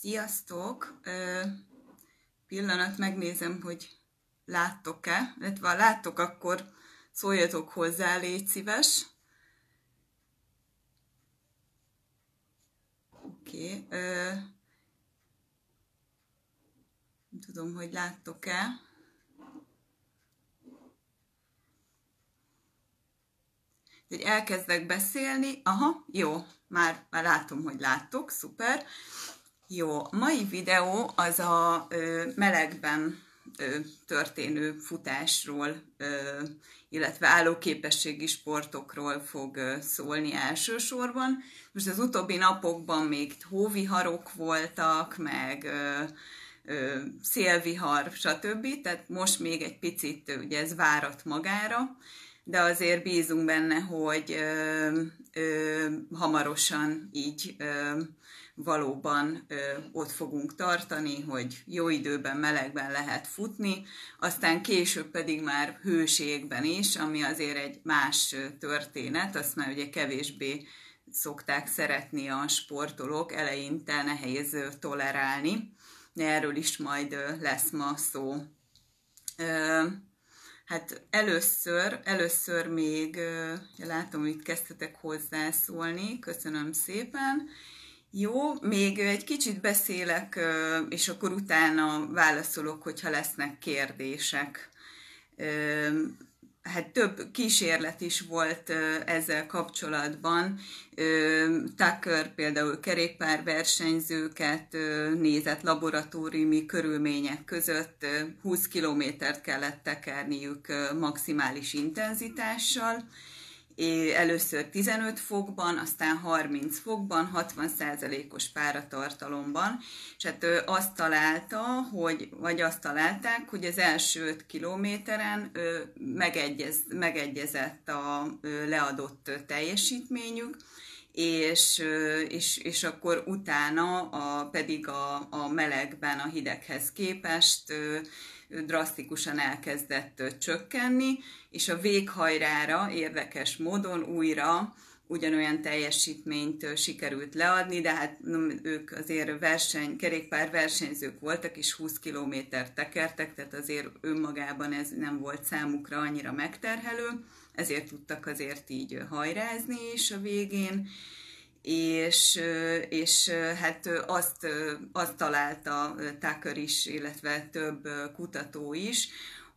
Sziasztok! Pillanat, megnézem, hogy láttok-e, illetve ha láttok, akkor szóljatok hozzá, légy szíves. Oké. Okay. Tudom, hogy láttok-e. Hogy elkezdek beszélni. Aha, jó, már, már látom, hogy láttok, szuper. Jó, mai videó az a ö, melegben ö, történő futásról, ö, illetve állóképességi sportokról fog ö, szólni elsősorban. Most az utóbbi napokban még hóviharok voltak, meg ö, ö, szélvihar, stb. Tehát most még egy picit ugye ez várat magára, de azért bízunk benne, hogy ö, ö, hamarosan így ö, valóban ö, ott fogunk tartani, hogy jó időben, melegben lehet futni, aztán később pedig már hőségben is, ami azért egy más történet, azt már ugye kevésbé szokták szeretni a sportolók, eleinte nehéz tolerálni, de erről is majd lesz ma szó. Hát először, először még, látom, hogy kezdtetek hozzászólni, köszönöm szépen. Jó, még egy kicsit beszélek, és akkor utána válaszolok, hogyha lesznek kérdések. Hát több kísérlet is volt ezzel kapcsolatban. Tucker például kerékpárversenyzőket nézett laboratóriumi körülmények között, 20 kilométert kellett tekerniük maximális intenzitással, először 15 fokban, aztán 30 fokban, 60%-os páratartalomban, és hát azt találta, hogy, vagy azt találták, hogy az első 5 kilométeren megegyez, megegyezett a leadott teljesítményük, és, és, és akkor utána a, pedig a, a melegben a hideghez képest drasztikusan elkezdett csökkenni, és a véghajrára érdekes módon újra ugyanolyan teljesítményt sikerült leadni, de hát ők azért verseny, kerékpár versenyzők voltak, és 20 kilométert tekertek, tehát azért önmagában ez nem volt számukra annyira megterhelő, ezért tudtak azért így hajrázni is a végén, és, és hát azt, azt találta Tucker is, illetve több kutató is,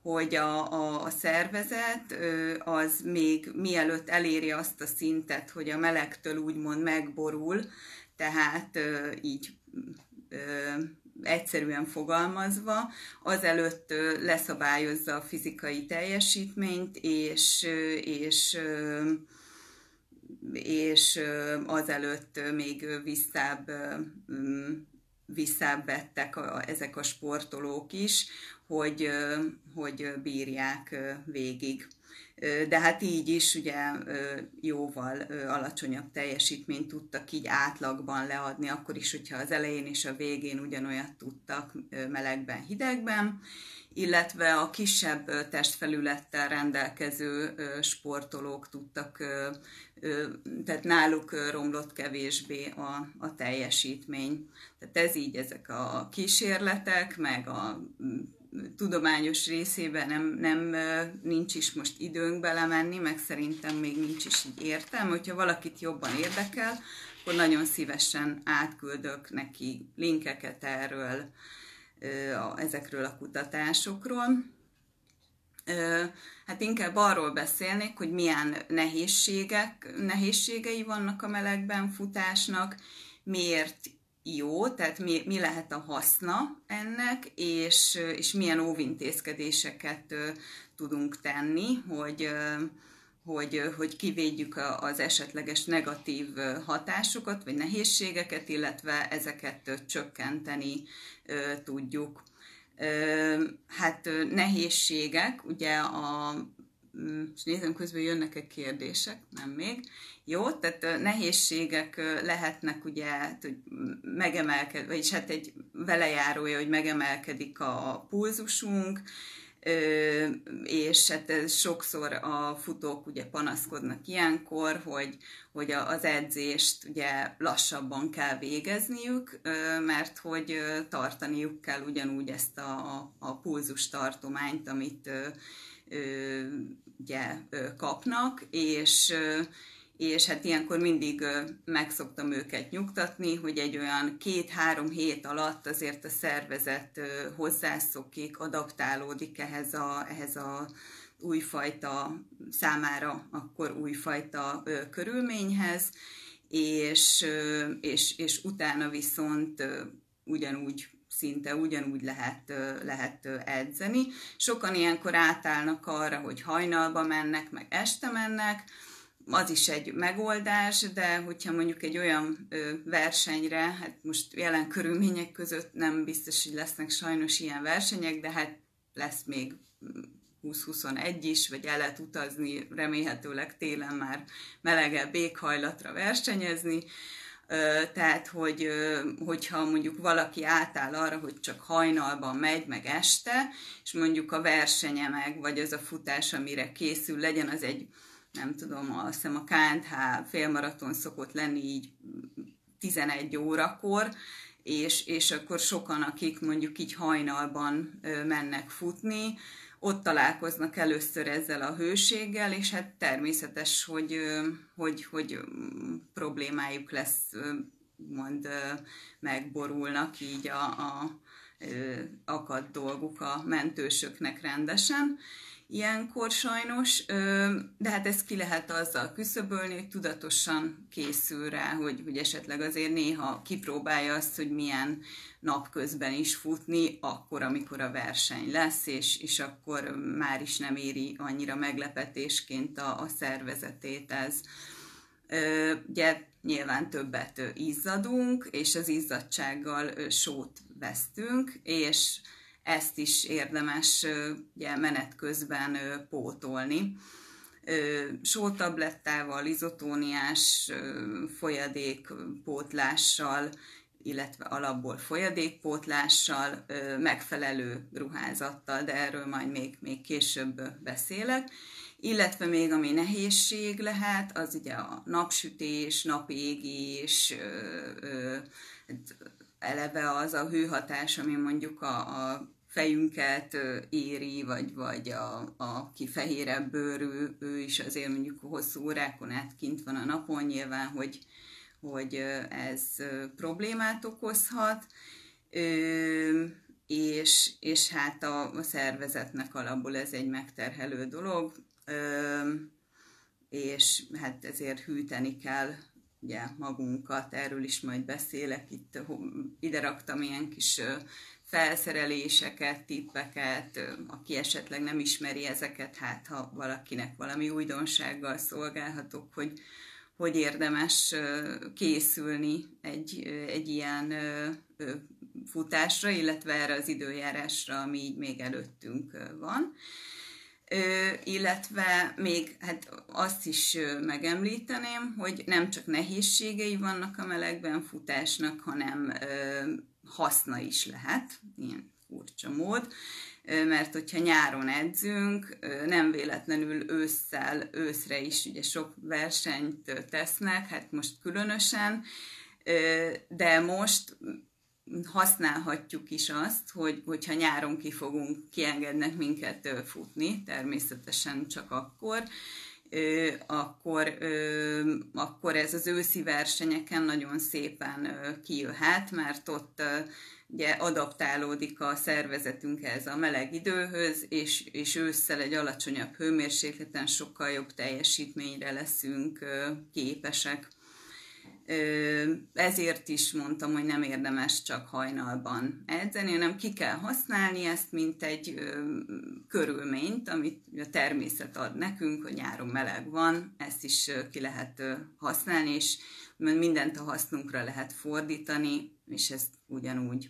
hogy a, a, a szervezet az még mielőtt eléri azt a szintet, hogy a melegtől úgymond megborul, tehát így egyszerűen fogalmazva, azelőtt leszabályozza a fizikai teljesítményt, és, és és azelőtt még visszább, visszább vettek a, ezek a sportolók is, hogy, hogy bírják végig. De hát így is ugye jóval alacsonyabb teljesítményt tudtak így átlagban leadni, akkor is, hogyha az elején és a végén ugyanolyat tudtak melegben, hidegben, illetve a kisebb testfelülettel rendelkező sportolók tudtak, tehát náluk romlott kevésbé a, a teljesítmény. Tehát ez így ezek a kísérletek, meg a tudományos részében nem, nem nincs is most időnk belemenni, meg szerintem még nincs is így értem. Hogyha valakit jobban érdekel, akkor nagyon szívesen átküldök neki linkeket erről, ezekről a kutatásokról. Hát inkább arról beszélnék, hogy milyen nehézségek, nehézségei vannak a melegben futásnak, miért jó, tehát mi, mi lehet a haszna ennek, és, és milyen óvintézkedéseket tudunk tenni, hogy, hogy, hogy kivédjük az esetleges negatív hatásokat vagy nehézségeket, illetve ezeket csökkenteni tudjuk. Hát nehézségek, ugye a mm, és nézem közben jönnek-e kérdések, nem még. Jó, tehát nehézségek lehetnek ugye, hogy megemelked, vagyis hát egy velejárója, hogy megemelkedik a pulzusunk, és hát ez sokszor a futók ugye panaszkodnak ilyenkor, hogy, hogy az edzést ugye lassabban kell végezniük, mert hogy tartaniuk kell ugyanúgy ezt a, a, pulzus tartományt, amit ugye kapnak, és és hát ilyenkor mindig meg szoktam őket nyugtatni, hogy egy olyan két-három hét alatt azért a szervezet hozzászokik, adaptálódik ehhez a, ehhez a újfajta számára, akkor újfajta körülményhez, és, és, és utána viszont ugyanúgy szinte ugyanúgy lehet, lehet edzeni. Sokan ilyenkor átállnak arra, hogy hajnalba mennek, meg este mennek, az is egy megoldás, de hogyha mondjuk egy olyan versenyre, hát most jelen körülmények között nem biztos, hogy lesznek sajnos ilyen versenyek, de hát lesz még 20-21 is, vagy el lehet utazni, remélhetőleg télen már melegebb éghajlatra versenyezni, tehát, hogy, hogyha mondjuk valaki átáll arra, hogy csak hajnalban megy, meg este, és mondjuk a versenye meg, vagy az a futás, amire készül, legyen az egy nem tudom, azt hiszem a KNH félmaraton szokott lenni így 11 órakor, és, és akkor sokan, akik mondjuk így hajnalban mennek futni, ott találkoznak először ezzel a hőséggel, és hát természetes, hogy, hogy, hogy problémájuk lesz, mond megborulnak így a, a akadt dolguk a mentősöknek rendesen ilyenkor sajnos, de hát ezt ki lehet azzal küszöbölni, hogy tudatosan készül rá, hogy, hogy esetleg azért néha kipróbálja azt, hogy milyen napközben is futni, akkor, amikor a verseny lesz, és, és akkor már is nem éri annyira meglepetésként a, a szervezetét ez. Ugye nyilván többet izzadunk, és az izzadsággal sót vesztünk, és ezt is érdemes ugye, menet közben pótolni. Sótablettával, izotóniás folyadékpótlással, illetve alapból folyadékpótlással, megfelelő ruházattal, de erről majd még, még később beszélek. Illetve még ami nehézség lehet, az ugye a napsütés, napégés, eleve az a hőhatás, ami mondjuk a, a fejünket éri, vagy, vagy a, a ki fehérebb bőrű, ő is azért mondjuk hosszú órákon át kint van a napon, nyilván, hogy, hogy ez problémát okozhat, és, és hát a, a szervezetnek alapból ez egy megterhelő dolog, és hát ezért hűteni kell ugye magunkat, erről is majd beszélek, itt ide raktam ilyen kis felszereléseket, tippeket, aki esetleg nem ismeri ezeket, hát ha valakinek valami újdonsággal szolgálhatok, hogy hogy érdemes készülni egy, egy ilyen futásra, illetve erre az időjárásra, ami így még előttünk van illetve még hát azt is megemlíteném, hogy nem csak nehézségei vannak a melegben futásnak, hanem haszna is lehet, ilyen furcsa mód, mert hogyha nyáron edzünk, nem véletlenül ősszel, őszre is ugye sok versenyt tesznek, hát most különösen, de most használhatjuk is azt, hogy, hogyha nyáron ki fogunk, kiengednek minket futni, természetesen csak akkor, akkor, akkor ez az őszi versenyeken nagyon szépen kijöhet, mert ott ugye adaptálódik a szervezetünk ez a meleg időhöz, és, és ősszel egy alacsonyabb hőmérsékleten sokkal jobb teljesítményre leszünk képesek. Ezért is mondtam, hogy nem érdemes csak hajnalban edzeni, hanem ki kell használni ezt, mint egy körülményt, amit a természet ad nekünk, hogy nyáron meleg van, ezt is ki lehet használni, és mindent a hasznunkra lehet fordítani, és ezt ugyanúgy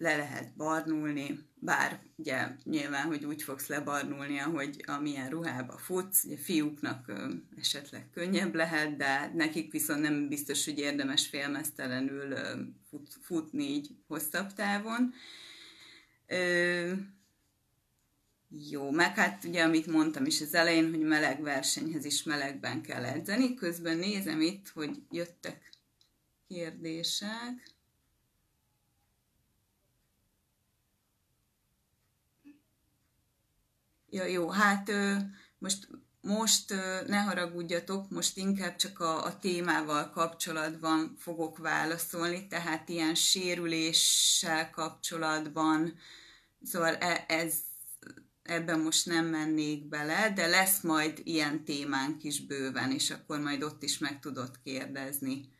le lehet barnulni, bár ugye nyilván, hogy úgy fogsz lebarnulni, ahogy amilyen ruhába futsz, ugye fiúknak ö, esetleg könnyebb lehet, de nekik viszont nem biztos, hogy érdemes félmeztelenül ö, fut, futni így hosszabb távon. Ö, jó, meg hát ugye, amit mondtam is az elején, hogy meleg versenyhez is melegben kell edzeni. Közben nézem itt, hogy jöttek kérdések. Ja, jó, hát most, most ne haragudjatok, most inkább csak a, a témával kapcsolatban fogok válaszolni, tehát ilyen sérüléssel kapcsolatban, szóval e, ez, ebben most nem mennék bele, de lesz majd ilyen témánk is bőven, és akkor majd ott is meg tudod kérdezni.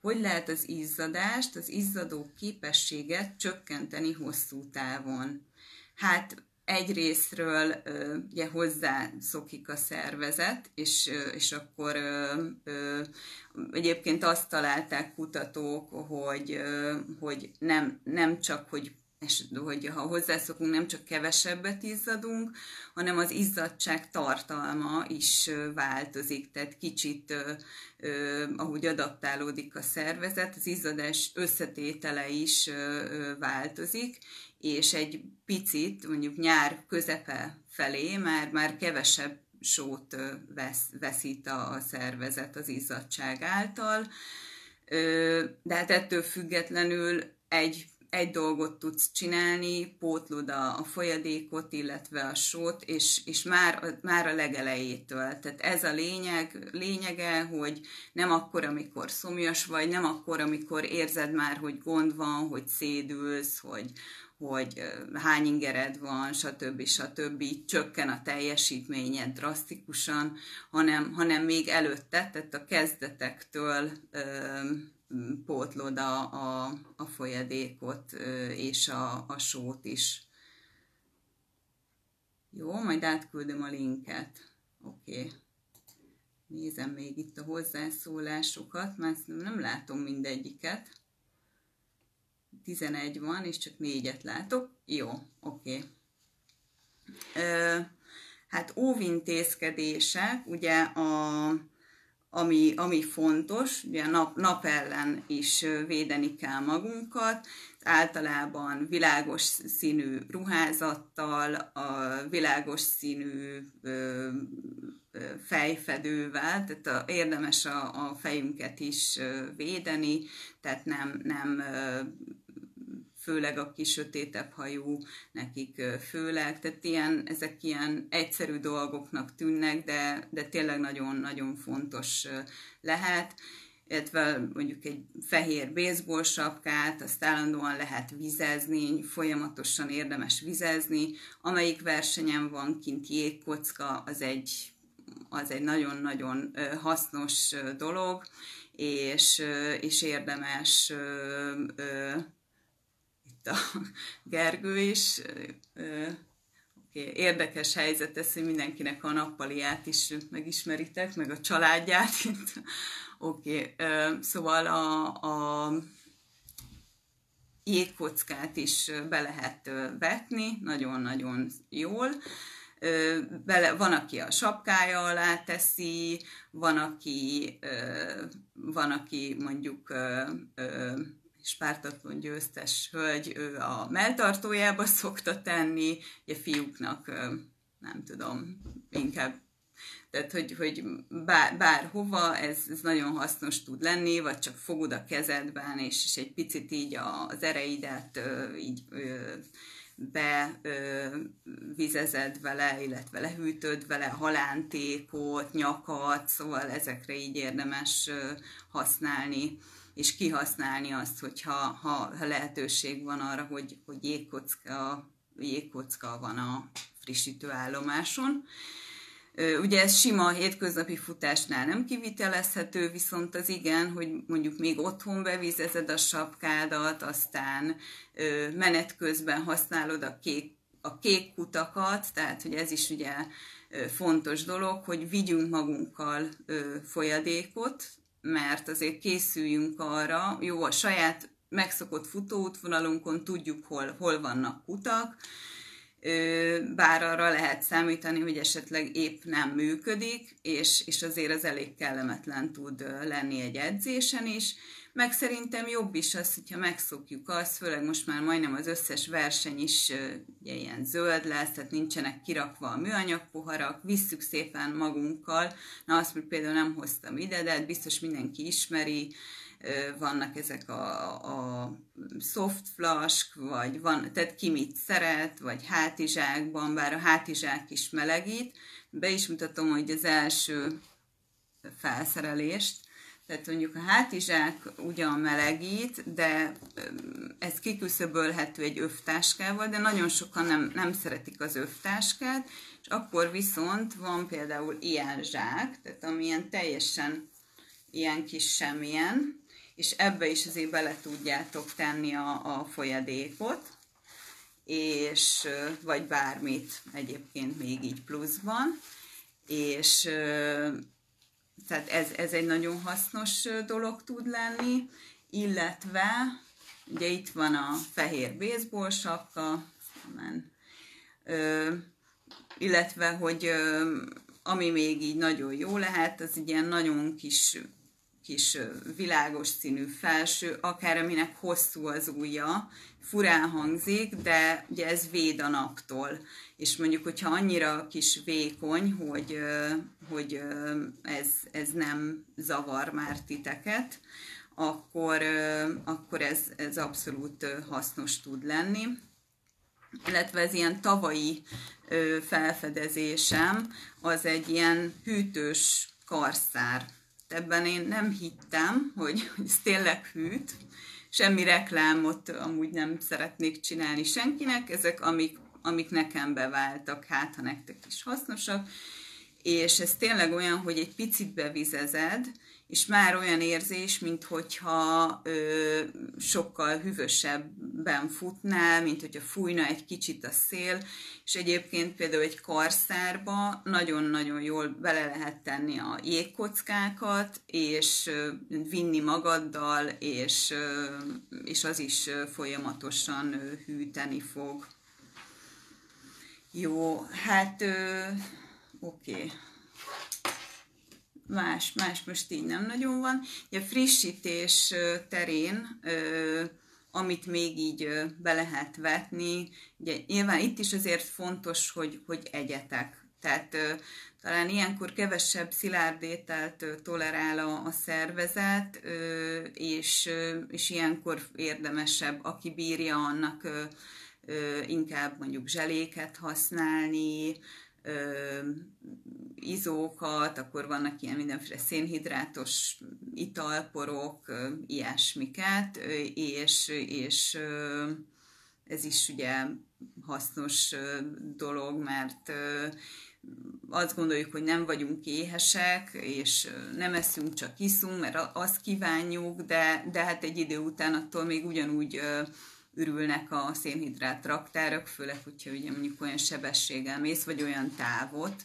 Hogy lehet az izzadást, az izzadó képességet csökkenteni hosszú távon? Hát egyrésztről ugye hozzá szokik a szervezet, és, és akkor egyébként azt találták kutatók, hogy, hogy nem, nem csak, hogy és hogy ha hozzászokunk, nem csak kevesebbet izzadunk, hanem az izzadság tartalma is változik, tehát kicsit, ahogy adaptálódik a szervezet, az izzadás összetétele is változik, és egy picit, mondjuk nyár közepe felé már, már kevesebb sót vesz, veszít a, a szervezet az izzadság által, de hát ettől függetlenül egy egy dolgot tudsz csinálni, pótlod a, a folyadékot, illetve a sót, és, és már, már a legelejétől. Tehát ez a lényeg, lényege, hogy nem akkor, amikor szomjas vagy, nem akkor, amikor érzed már, hogy gond van, hogy szédülsz, hogy, hogy hány ingered van, stb. stb. csökken a teljesítményed drasztikusan, hanem, hanem még előtte, tehát a kezdetektől pótlod a, a, a folyadékot és a, a sót is. Jó, majd átküldöm a linket. Oké. Okay. Nézem még itt a hozzászólásokat, mert nem látom mindegyiket. 11 van, és csak négyet látok. Jó, oké. Okay. Hát óvintézkedések, ugye a ami, ami fontos, ugye nap, nap ellen is védeni kell magunkat, általában világos színű ruházattal, a világos színű ö, fejfedővel, tehát a, érdemes a, a fejünket is védeni, tehát nem, nem főleg a kis sötétebb hajú, nekik főleg, tehát ilyen, ezek ilyen egyszerű dolgoknak tűnnek, de, de tényleg nagyon-nagyon fontos lehet illetve mondjuk egy fehér baseball sapkát, azt állandóan lehet vizezni, folyamatosan érdemes vizezni. Amelyik versenyen van kint jégkocka, az egy, az egy nagyon-nagyon hasznos dolog, és, és érdemes a Gergő is. Érdekes helyzet ez, hogy mindenkinek a nappaliát is megismeritek, meg a családját. Oké, szóval a, a jégkockát is be lehet vetni, nagyon-nagyon jól. Bele, van, aki a sapkája alá teszi, van, aki, van, aki mondjuk spártatlan győztes hölgy, ő a melltartójába szokta tenni, ugye fiúknak nem tudom, inkább tehát, hogy, hogy bár, bárhova ez, ez nagyon hasznos tud lenni, vagy csak fogod a kezedben, és, és egy picit így az ereidet így bevizezed vele, illetve lehűtöd vele halántékot, nyakat, szóval ezekre így érdemes használni és kihasználni azt, hogyha ha, ha lehetőség van arra, hogy, hogy jégkocka, jégkocka van a frissítőállomáson. Ugye ez sima hétköznapi futásnál nem kivitelezhető, viszont az igen, hogy mondjuk még otthon bevizezed a sapkádat, aztán menet közben használod a kék, a kék kutakat, tehát hogy ez is ugye fontos dolog, hogy vigyünk magunkkal folyadékot, mert azért készüljünk arra, jó, a saját megszokott futóútvonalunkon tudjuk, hol, hol vannak kutak, bár arra lehet számítani, hogy esetleg épp nem működik, és, és azért az elég kellemetlen tud lenni egy edzésen is, meg szerintem jobb is az, hogyha megszokjuk azt, főleg most már majdnem az összes verseny is ugye, ilyen zöld lesz, tehát nincsenek kirakva a műanyag poharak, visszük szépen magunkkal, na azt hogy például nem hoztam ide, de hát biztos mindenki ismeri, vannak ezek a, a soft flask, vagy van, tehát ki mit szeret, vagy hátizsákban, bár a hátizsák is melegít. Be is mutatom, hogy az első felszerelést, tehát mondjuk a hátizsák ugyan melegít, de ez kiküszöbölhető egy övtáskával, de nagyon sokan nem, nem szeretik az övtáskát, és akkor viszont van például ilyen zsák, tehát amilyen teljesen ilyen kis semmilyen, és ebbe is azért bele tudjátok tenni a, a folyadékot, és vagy bármit egyébként még így pluszban, és tehát ez, ez egy nagyon hasznos dolog tud lenni, illetve ugye itt van a fehér baseball sapka, illetve, hogy ami még így nagyon jó lehet, az ilyen nagyon kis kis világos színű felső, akár aminek hosszú az ujja, furán hangzik, de ugye ez véd a naptól. És mondjuk, hogyha annyira kis vékony, hogy, hogy ez, ez nem zavar már titeket, akkor, akkor ez, ez abszolút hasznos tud lenni. Illetve ez ilyen tavalyi felfedezésem, az egy ilyen hűtős karszár ebben én nem hittem, hogy, hogy ez tényleg hűt, semmi reklámot amúgy nem szeretnék csinálni senkinek, ezek amik, amik nekem beváltak, hát ha nektek is hasznosak, és ez tényleg olyan, hogy egy picit bevizezed, és már olyan érzés, mint hogyha ö, sokkal hűvösebben futnál, mint hogyha fújna egy kicsit a szél, és egyébként például egy karszárba nagyon-nagyon jól bele lehet tenni a jégkockákat, és ö, vinni magaddal, és, ö, és az is folyamatosan ö, hűteni fog. Jó, hát oké. Okay más, más most így nem nagyon van. A frissítés terén, amit még így be lehet vetni, ugye nyilván itt is azért fontos, hogy, hogy egyetek. Tehát talán ilyenkor kevesebb szilárdételt tolerál a, a szervezet, és, és ilyenkor érdemesebb, aki bírja annak inkább mondjuk zseléket használni, izókat, akkor vannak ilyen mindenféle szénhidrátos italporok, ilyesmiket, és, és ez is ugye hasznos dolog, mert azt gondoljuk, hogy nem vagyunk éhesek, és nem eszünk, csak iszunk, mert azt kívánjuk, de, de hát egy idő után attól még ugyanúgy ürülnek a szénhidrát raktárok, főleg, hogyha ugye mondjuk olyan sebességgel mész, vagy olyan távot,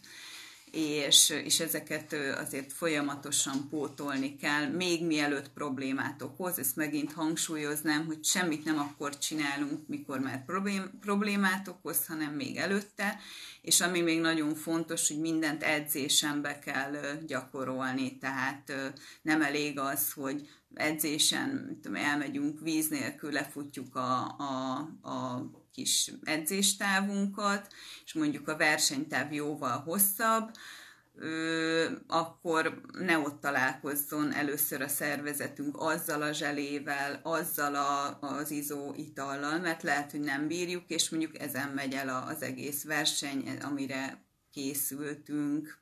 és, és ezeket azért folyamatosan pótolni kell, még mielőtt problémát okoz. Ezt megint hangsúlyoznám, hogy semmit nem akkor csinálunk, mikor már problém, problémát okoz, hanem még előtte, és ami még nagyon fontos, hogy mindent edzésen kell gyakorolni, tehát nem elég az, hogy edzésen tudom, elmegyünk víz nélkül, lefutjuk a, a, a kis edzéstávunkat, és mondjuk a versenytáv jóval hosszabb, akkor ne ott találkozzon először a szervezetünk azzal a zselével, azzal a, az izó itallal, mert lehet, hogy nem bírjuk, és mondjuk ezen megy el az egész verseny, amire készültünk.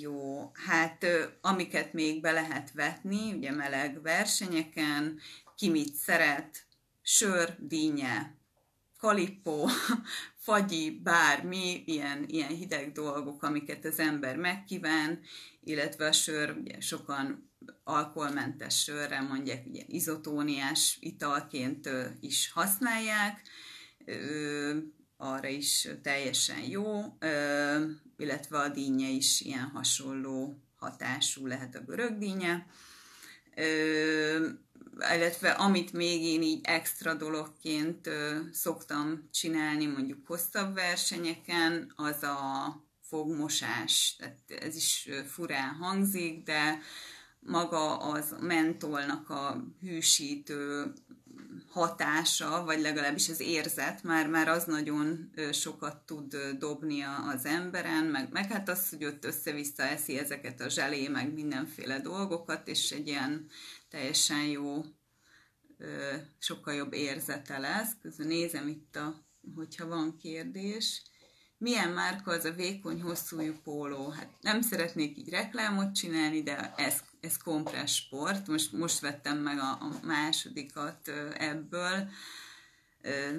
Jó, hát amiket még be lehet vetni, ugye meleg versenyeken, ki mit szeret, sör, dínye, kalipó, fagyi, bármi, ilyen, ilyen hideg dolgok, amiket az ember megkíván, illetve a sör, ugye sokan alkoholmentes sörre mondják, ugye izotóniás italként is használják, arra is teljesen jó, illetve a dínye is ilyen hasonló hatású lehet a görögdínye illetve amit még én így extra dologként szoktam csinálni mondjuk hosszabb versenyeken, az a fogmosás. Tehát ez is furán hangzik, de maga az mentolnak a hűsítő hatása, vagy legalábbis az érzet, már, már az nagyon sokat tud dobni az emberen, meg, meg hát az, hogy ott össze-vissza eszi ezeket a zselé, meg mindenféle dolgokat, és egy ilyen teljesen jó, sokkal jobb érzete lesz. Közben nézem itt, a, hogyha van kérdés milyen márka az a vékony, hosszújú póló? Hát nem szeretnék így reklámot csinálni, de ez, ez kompress sport. Most, most vettem meg a, a másodikat ebből.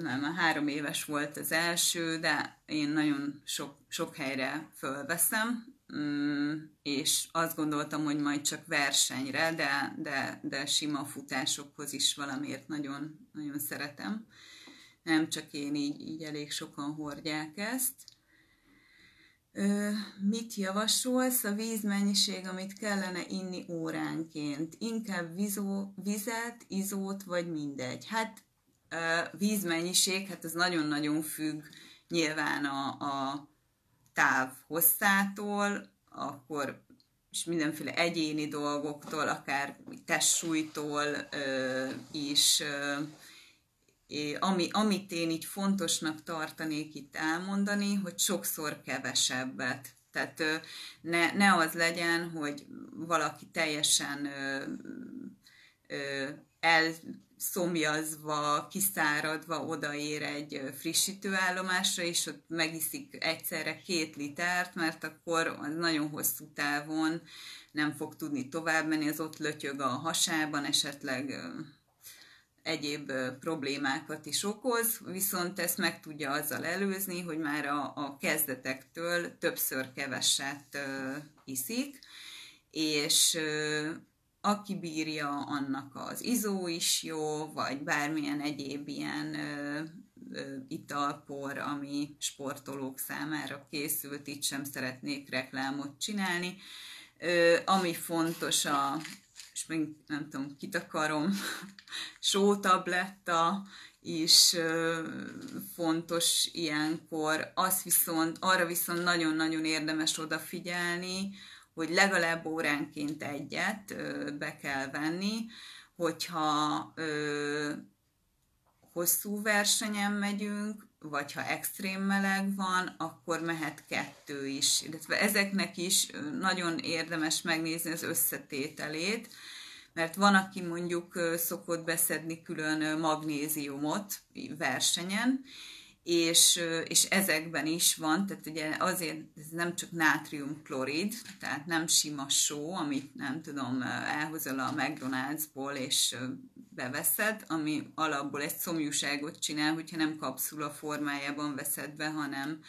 Nem, a három éves volt az első, de én nagyon sok, sok helyre fölveszem, mm, és azt gondoltam, hogy majd csak versenyre, de, de, de sima futásokhoz is valamiért nagyon, nagyon szeretem. Nem csak én, így, így elég sokan hordják ezt. Mit javasolsz a vízmennyiség, amit kellene inni óránként? Inkább vizó, vizet, izót, vagy mindegy? Hát ö, vízmennyiség, hát ez nagyon-nagyon függ nyilván a, a táv hosszától, akkor és mindenféle egyéni dolgoktól, akár testsúlytól is ö, ami, amit én így fontosnak tartanék itt elmondani, hogy sokszor kevesebbet. Tehát ne, ne az legyen, hogy valaki teljesen ö, ö, elszomjazva, kiszáradva odaér egy frissítőállomásra, és ott megiszik egyszerre két litert, mert akkor az nagyon hosszú távon nem fog tudni tovább menni, az ott lötyög a hasában, esetleg egyéb problémákat is okoz, viszont ezt meg tudja azzal előzni, hogy már a, a kezdetektől többször keveset iszik, és aki bírja, annak az izó is jó, vagy bármilyen egyéb ilyen italpor, ami sportolók számára készült, itt sem szeretnék reklámot csinálni. Ami fontos a és még nem tudom, kitakarom, sótabletta is fontos ilyenkor. Az viszont, arra viszont nagyon-nagyon érdemes odafigyelni, hogy legalább óránként egyet be kell venni, hogyha hosszú versenyen megyünk, vagy ha extrém meleg van, akkor mehet kettő is. Illetve ezeknek is nagyon érdemes megnézni az összetételét, mert van, aki mondjuk szokott beszedni külön magnéziumot versenyen, és, és ezekben is van, tehát ugye azért ez nem csak nátriumklorid, tehát nem sima só, amit nem tudom, elhozol a McDonald'sból és beveszed, ami alapból egy szomjúságot csinál, hogyha nem kapszula formájában veszed be, hanem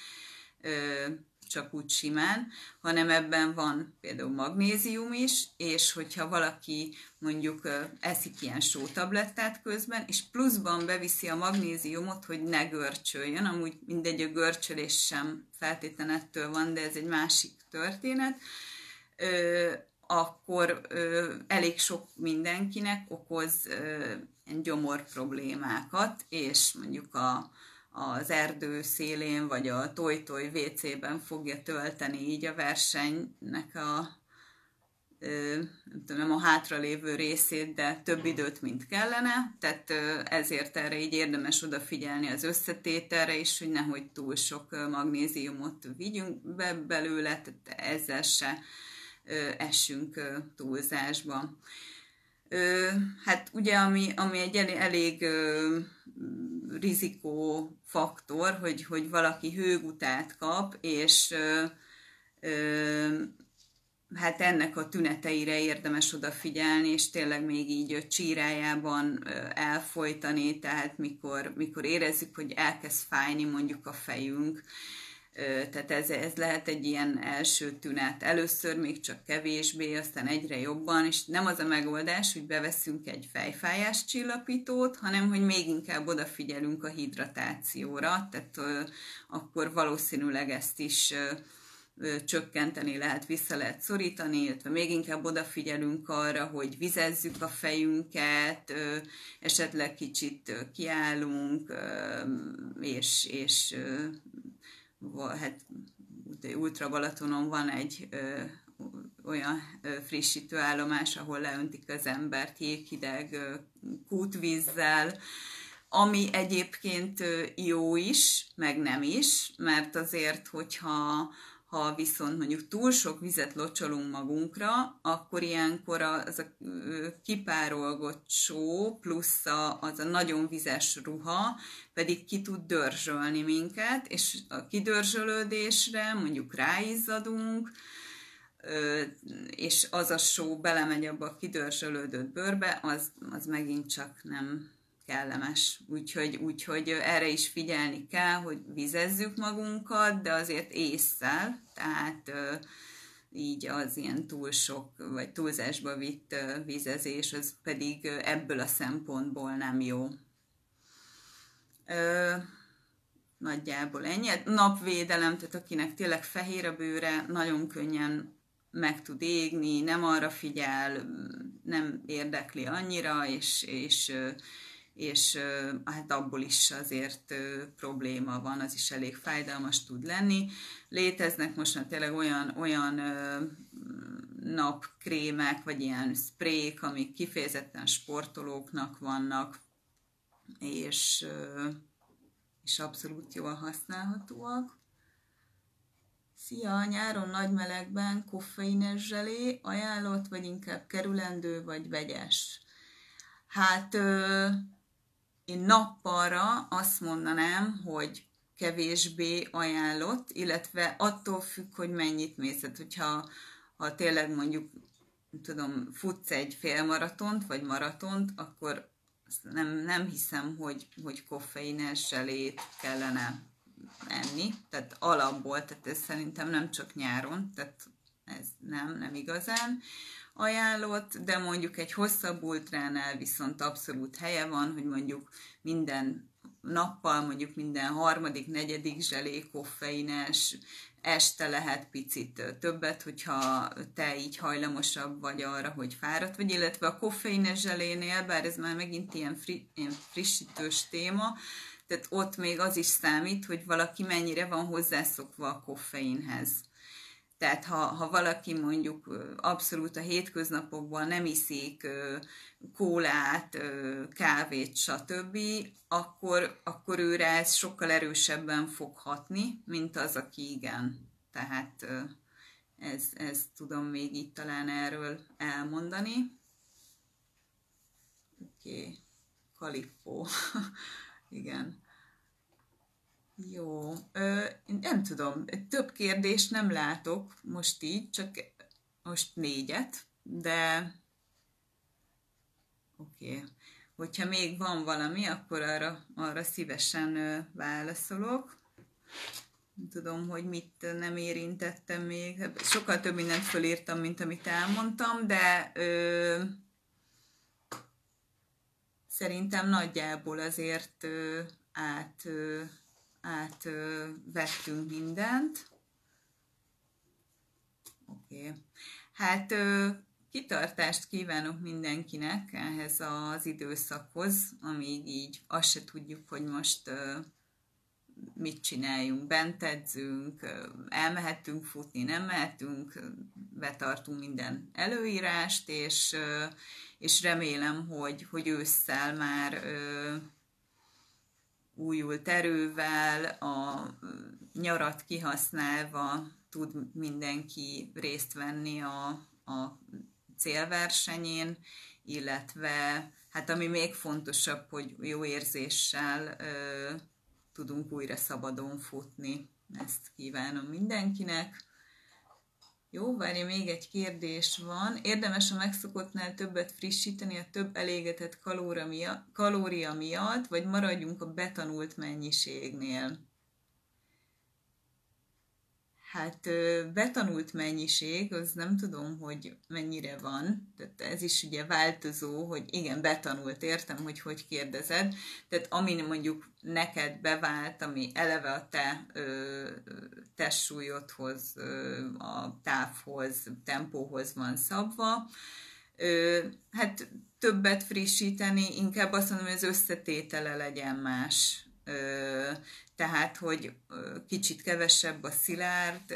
csak úgy simán, hanem ebben van például magnézium is, és hogyha valaki mondjuk eszik ilyen sótablettát közben, és pluszban beviszi a magnéziumot, hogy ne görcsöljön, amúgy mindegy, a görcsölés sem feltétlen ettől van, de ez egy másik történet, akkor elég sok mindenkinek okoz gyomor problémákat, és mondjuk a, az erdő szélén, vagy a toj-toj WC-ben fogja tölteni így a versenynek a nem tudom, a hátralévő részét, de több időt, mint kellene, tehát ezért erre így érdemes odafigyelni az összetételre is, hogy nehogy túl sok magnéziumot vigyünk be belőle, tehát ezzel se essünk túlzásba. Hát ugye, ami, ami egy elég, elég rizikófaktor, hogy, hogy valaki hőgutát kap, és hát ennek a tüneteire érdemes odafigyelni, és tényleg még így csírájában elfolytani, tehát mikor, mikor érezzük, hogy elkezd fájni mondjuk a fejünk, tehát ez, ez lehet egy ilyen első tünet. Először még csak kevésbé, aztán egyre jobban, és nem az a megoldás, hogy beveszünk egy fejfájás csillapítót, hanem hogy még inkább odafigyelünk a hidratációra, tehát ö, akkor valószínűleg ezt is ö, ö, csökkenteni lehet, vissza lehet szorítani, illetve még inkább odafigyelünk arra, hogy vizezzük a fejünket, esetleg kicsit kiállunk, és, és hát Ultra Balatonon van egy olyan frissítőállomás, ahol leöntik az embert jéghideg kútvízzel, ami egyébként jó is, meg nem is, mert azért, hogyha ha viszont mondjuk túl sok vizet locsolunk magunkra, akkor ilyenkor az a kipárolgott só plusz a, az a nagyon vizes ruha pedig ki tud dörzsölni minket, és a kidörzsölődésre mondjuk ráizzadunk, és az a só belemegy abba a kidörzsölődött bőrbe, az, az megint csak nem kellemes. Úgyhogy, úgyhogy erre is figyelni kell, hogy vizezzük magunkat, de azért észszel, tehát így az ilyen túl sok, vagy túlzásba vitt vizezés, az pedig ebből a szempontból nem jó. Nagyjából ennyi. Napvédelem, tehát akinek tényleg fehér a bőre, nagyon könnyen meg tud égni, nem arra figyel, nem érdekli annyira, és, és és hát abból is azért probléma van, az is elég fájdalmas tud lenni. Léteznek most már tényleg olyan, olyan napkrémek, vagy ilyen sprék, amik kifejezetten sportolóknak vannak, és, és abszolút jól használhatóak. Szia! Nyáron nagy melegben koffeines zselé ajánlott, vagy inkább kerülendő, vagy vegyes? Hát én nappalra azt mondanám, hogy kevésbé ajánlott, illetve attól függ, hogy mennyit mész. Tehát, hogyha ha tényleg mondjuk, tudom, futsz egy félmaratont, vagy maratont, akkor nem, nem hiszem, hogy, hogy koffeines zselét kellene enni, tehát alapból, tehát ez szerintem nem csak nyáron, tehát ez nem, nem igazán ajánlott, de mondjuk egy hosszabb ultránál viszont abszolút helye van, hogy mondjuk minden nappal, mondjuk minden harmadik, negyedik zselé koffeines, este lehet picit többet, hogyha te így hajlamosabb vagy arra, hogy fáradt vagy, illetve a koffeines zselénél, bár ez már megint ilyen, fri, ilyen frissítős téma, tehát ott még az is számít, hogy valaki mennyire van hozzászokva a koffeinhez. Tehát ha, ha valaki mondjuk abszolút a hétköznapokban nem iszik kólát, kávét, stb., akkor, akkor őre ez sokkal erősebben fog hatni, mint az, aki igen. Tehát ez, ez tudom még itt talán erről elmondani. Oké, okay. Kalipó. igen. Jó, ö, nem tudom, több kérdést nem látok most így, csak most négyet, de oké. Okay. Hogyha még van valami, akkor arra, arra szívesen válaszolok. Nem tudom, hogy mit nem érintettem még. Sokkal több mindent fölírtam, mint amit elmondtam, de ö, szerintem nagyjából azért ö, át ö, átvettünk mindent. Oké. Hát kitartást kívánok mindenkinek ehhez az időszakhoz, amíg így azt se tudjuk, hogy most mit csináljunk, bent edzünk, elmehetünk futni, nem mehetünk, betartunk minden előírást, és, és remélem, hogy, hogy ősszel már újult erővel, a nyarat kihasználva tud mindenki részt venni a, a célversenyén, illetve hát ami még fontosabb, hogy jó érzéssel ö, tudunk újra szabadon futni. Ezt kívánom mindenkinek. Jó, várj, még egy kérdés van. Érdemes a megszokottnál többet frissíteni a több elégetett kalóra miatt, kalória miatt, vagy maradjunk a betanult mennyiségnél? Hát betanult mennyiség, az nem tudom, hogy mennyire van, tehát ez is ugye változó, hogy igen, betanult, értem, hogy hogy kérdezed, tehát ami mondjuk neked bevált, ami eleve a te ö, testsúlyodhoz, a távhoz, tempóhoz van szabva, ö, hát többet frissíteni, inkább azt mondom, hogy az összetétele legyen más tehát, hogy kicsit kevesebb a szilárd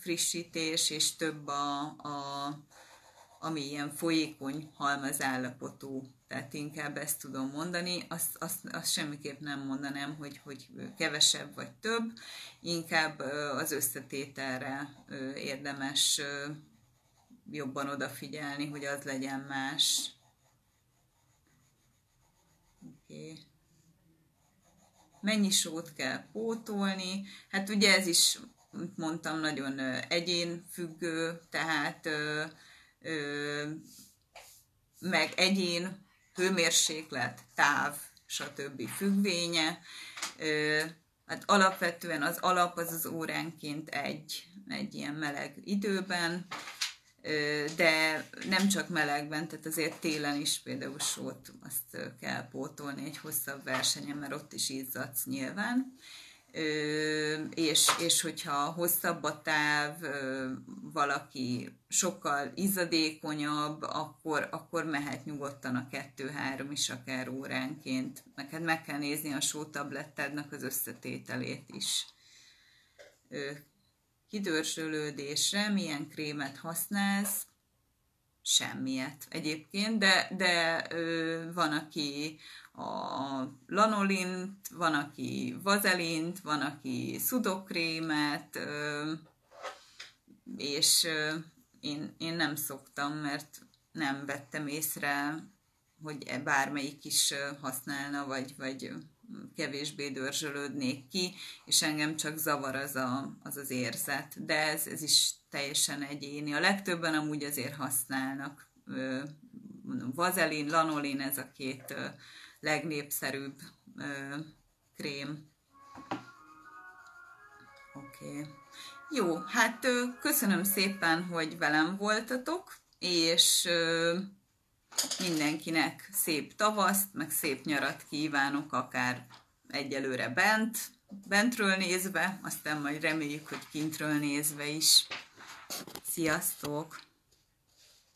frissítés, és több a, a ami ilyen folyékony halmazállapotú, tehát inkább ezt tudom mondani, azt, azt, azt semmiképp nem mondanám, hogy, hogy kevesebb vagy több, inkább az összetételre érdemes jobban odafigyelni, hogy az legyen más. Okay. Mennyi sót kell pótolni? Hát ugye ez is, mondtam, nagyon egyén függő, tehát meg egyén, hőmérséklet, táv, stb. függvénye. Hát alapvetően az alap az az óránként egy, egy ilyen meleg időben, de nem csak melegben, tehát azért télen is például sót azt kell pótolni egy hosszabb versenyen, mert ott is izzadsz nyilván és, és hogyha hosszabb a táv, valaki sokkal izzadékonyabb, akkor, akkor mehet nyugodtan a kettő-három is akár óránként. Neked meg kell nézni a sótablettednek az összetételét is. Kidörzsölődésre milyen krémet használsz? Semmiet egyébként, de, de van, aki a lanolint, van, aki vazelint, van, aki szudokrémet, és én, én nem szoktam, mert nem vettem észre, hogy e bármelyik is használna, vagy, vagy kevésbé dörzsölődnék ki, és engem csak zavar az a, az, az érzet. De ez, ez is teljesen egyéni. A legtöbben amúgy azért használnak vazelin, lanolin, ez a két legnépszerűbb krém. Oké. Okay. Jó, hát köszönöm szépen, hogy velem voltatok, és mindenkinek szép tavaszt, meg szép nyarat kívánok, akár egyelőre bent, bentről nézve, aztán majd reméljük, hogy kintről nézve is. Sziasztok!